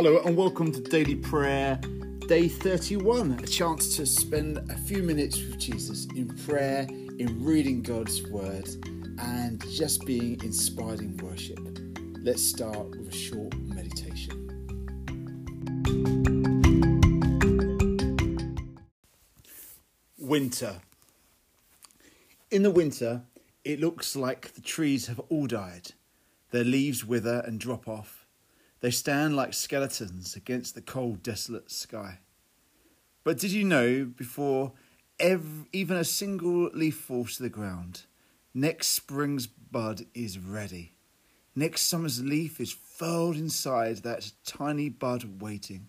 Hello and welcome to Daily Prayer, day 31. A chance to spend a few minutes with Jesus in prayer, in reading God's Word, and just being inspired in worship. Let's start with a short meditation. Winter. In the winter, it looks like the trees have all died. Their leaves wither and drop off. They stand like skeletons against the cold, desolate sky. But did you know before every, even a single leaf falls to the ground, next spring's bud is ready? Next summer's leaf is furled inside that tiny bud waiting.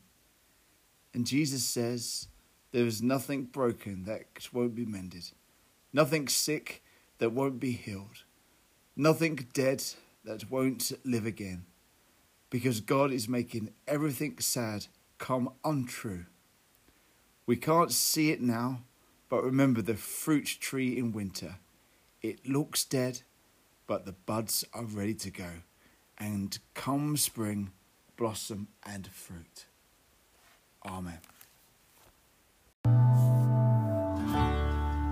And Jesus says, There is nothing broken that won't be mended, nothing sick that won't be healed, nothing dead that won't live again because God is making everything sad come untrue. We can't see it now, but remember the fruit tree in winter. It looks dead, but the buds are ready to go. And come spring, blossom and fruit. Amen.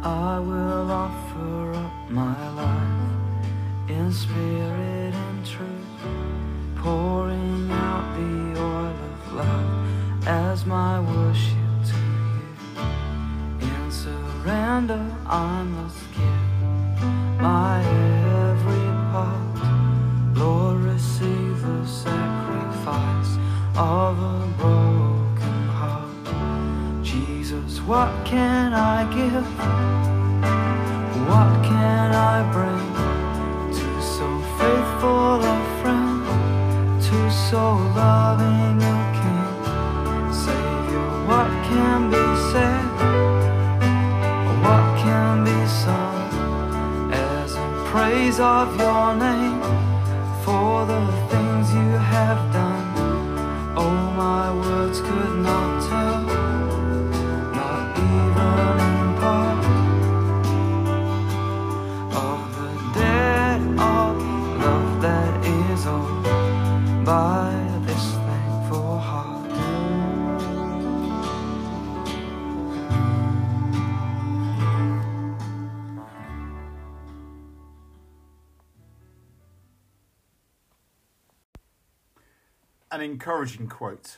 I will offer up my life in spirit and truth, pouring out the oil of love as my worship to you. In surrender, I must give my every part. Lord, receive the sacrifice of a broken heart. Jesus, what can I give? What can I bring to so faithful a friend, to so loving what can be said? What can be sung as praise of your name for the things you have done? Oh, my words could not tell, An encouraging quote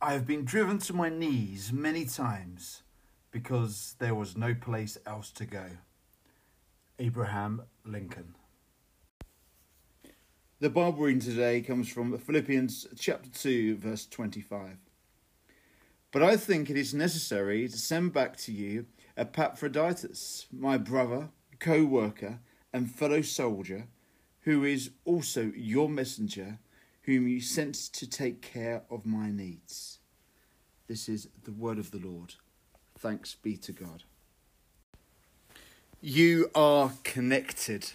I have been driven to my knees many times because there was no place else to go. Abraham Lincoln. The Bible reading today comes from Philippians chapter 2, verse 25. But I think it is necessary to send back to you Epaphroditus, my brother, co worker, and fellow soldier, who is also your messenger, whom you sent to take care of my needs. This is the word of the Lord. Thanks be to God. You are connected.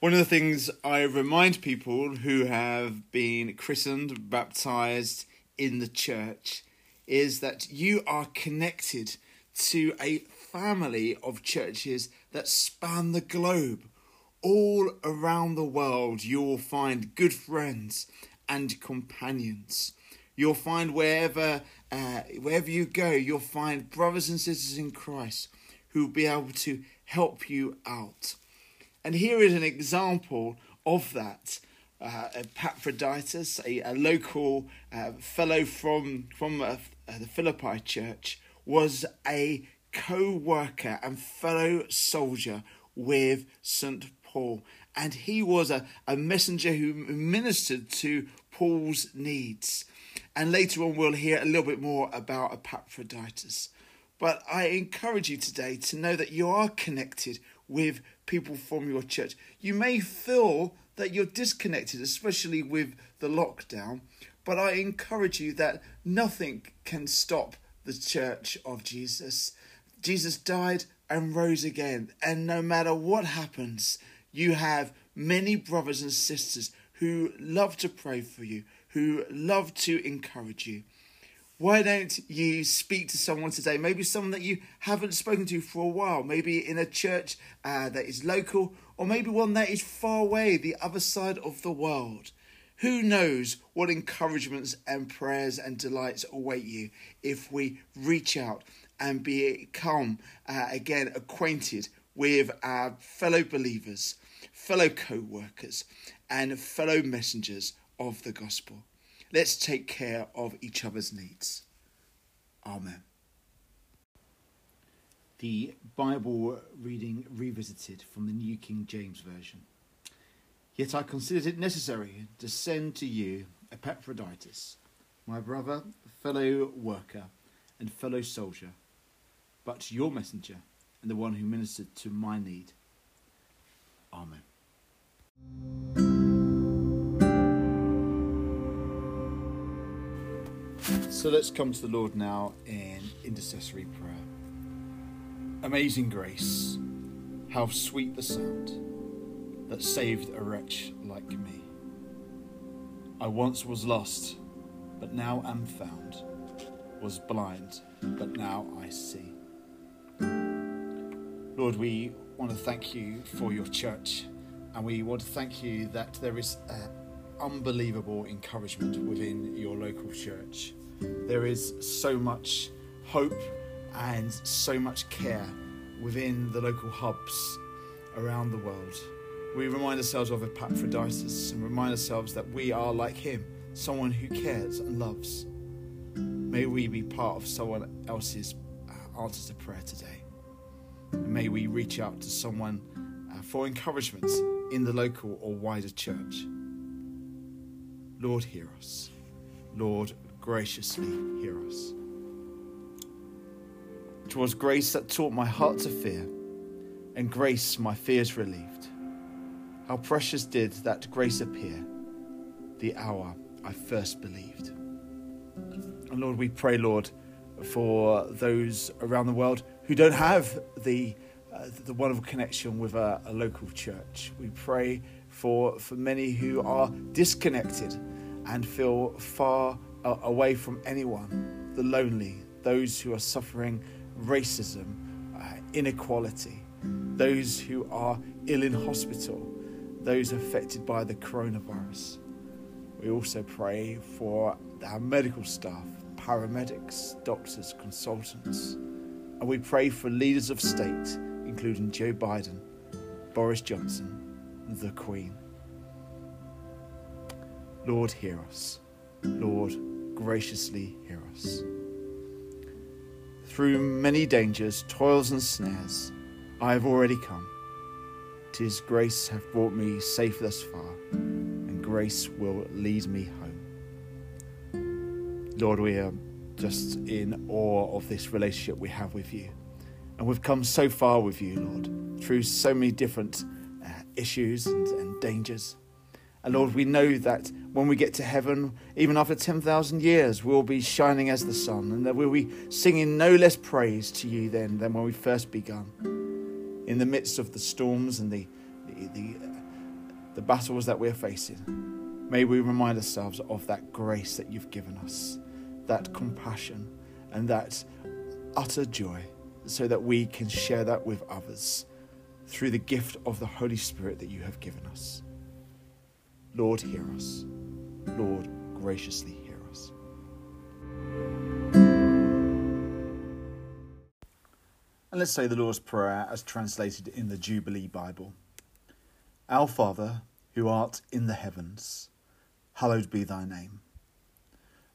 One of the things I remind people who have been christened, baptized in the church, is that you are connected to a family of churches that span the globe. All around the world, you will find good friends and companions. You'll find wherever uh, wherever you go, you'll find brothers and sisters in Christ who will be able to help you out. And here is an example of that. Uh, a, a local uh, fellow from from uh, the Philippi church, was a co-worker and fellow soldier with St. Paul. And he was a, a messenger who ministered to Paul's needs. And later on, we'll hear a little bit more about Epaphroditus. But I encourage you today to know that you are connected with people from your church. You may feel that you're disconnected, especially with the lockdown, but I encourage you that nothing can stop the church of Jesus. Jesus died and rose again, and no matter what happens, you have many brothers and sisters who love to pray for you, who love to encourage you. Why don't you speak to someone today? Maybe someone that you haven't spoken to for a while, maybe in a church uh, that is local, or maybe one that is far away, the other side of the world, Who knows what encouragements and prayers and delights await you if we reach out and become uh, again acquainted with our fellow believers, fellow co workers, and fellow messengers of the gospel. Let's take care of each other's needs. Amen. The Bible reading revisited from the New King James Version. Yet I considered it necessary to send to you Epaphroditus, my brother, fellow worker, and fellow soldier, but your messenger and the one who ministered to my need. Amen. So let's come to the Lord now in intercessory prayer. Amazing grace, how sweet the sound that saved a wretch like me. I once was lost, but now am found, was blind, but now I see. Lord, we want to thank you for your church, and we want to thank you that there is uh, unbelievable encouragement within your local church. There is so much hope and so much care within the local hubs around the world. We remind ourselves of Epaphroditus and remind ourselves that we are like him, someone who cares and loves. May we be part of someone else's uh, answer to prayer today. And may we reach out to someone uh, for encouragement in the local or wider church. Lord, hear us. Lord, graciously hear us. It was grace that taught my heart to fear, and grace my fears relieved. How precious did that grace appear the hour I first believed. And Lord, we pray, Lord, for those around the world who don't have the uh, the wonderful connection with a, a local church. We pray for for many who are disconnected and feel far uh, away from anyone, the lonely, those who are suffering racism, uh, inequality, those who are ill in hospital, those affected by the coronavirus. We also pray for our medical staff, paramedics, doctors, consultants, and we pray for leaders of state, including Joe Biden, Boris Johnson, the Queen. Lord, hear us. Lord, graciously hear us. Through many dangers, toils, and snares, I have already come. Tis grace hath brought me safe thus far, and grace will lead me home. Lord, we are just in awe of this relationship we have with you. And we've come so far with you, Lord, through so many different uh, issues and, and dangers. And Lord, we know that when we get to heaven, even after 10,000 years, we'll be shining as the sun, and that we'll be singing no less praise to you then than when we first begun. In the midst of the storms and the, the, the, the battles that we're facing, may we remind ourselves of that grace that you've given us, that compassion, and that utter joy, so that we can share that with others through the gift of the Holy Spirit that you have given us. Lord, hear us. Lord, graciously hear us. And let's say the Lord's Prayer as translated in the Jubilee Bible. Our Father, who art in the heavens, hallowed be thy name.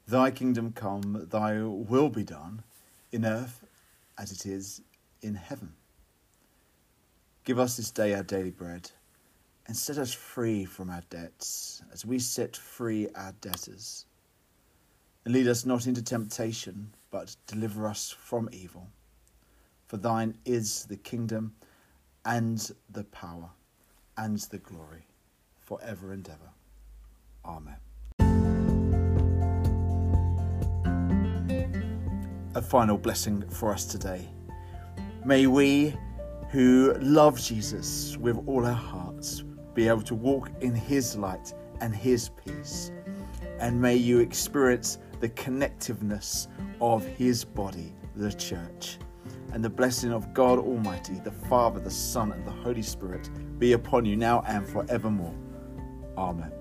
Thy kingdom come, thy will be done, in earth as it is in heaven. Give us this day our daily bread and set us free from our debts, as we set free our debtors. And lead us not into temptation, but deliver us from evil. For thine is the kingdom, and the power, and the glory, for ever and ever. Amen. A final blessing for us today. May we, who love Jesus with all our hearts, be able to walk in His light and His peace. And may you experience the connectiveness of His body, the church. And the blessing of God Almighty, the Father, the Son, and the Holy Spirit be upon you now and forevermore. Amen.